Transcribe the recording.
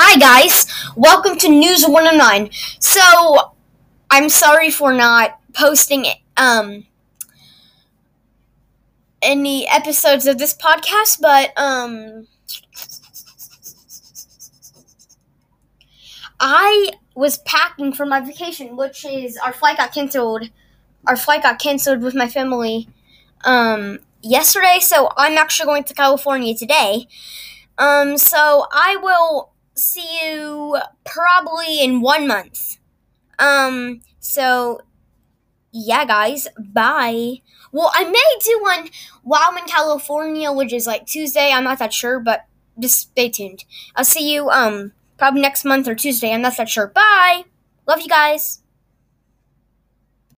Hi guys, welcome to News 109. So, I'm sorry for not posting um any episodes of this podcast, but um I was packing for my vacation, which is our flight got canceled. Our flight got canceled with my family um yesterday, so I'm actually going to California today. Um so I will see you probably in 1 month. Um so yeah, guys, bye. Well, I may do one while I'm in California, which is like Tuesday. I'm not that sure, but just stay tuned. I'll see you um probably next month or Tuesday. I'm not that sure. Bye. Love you guys.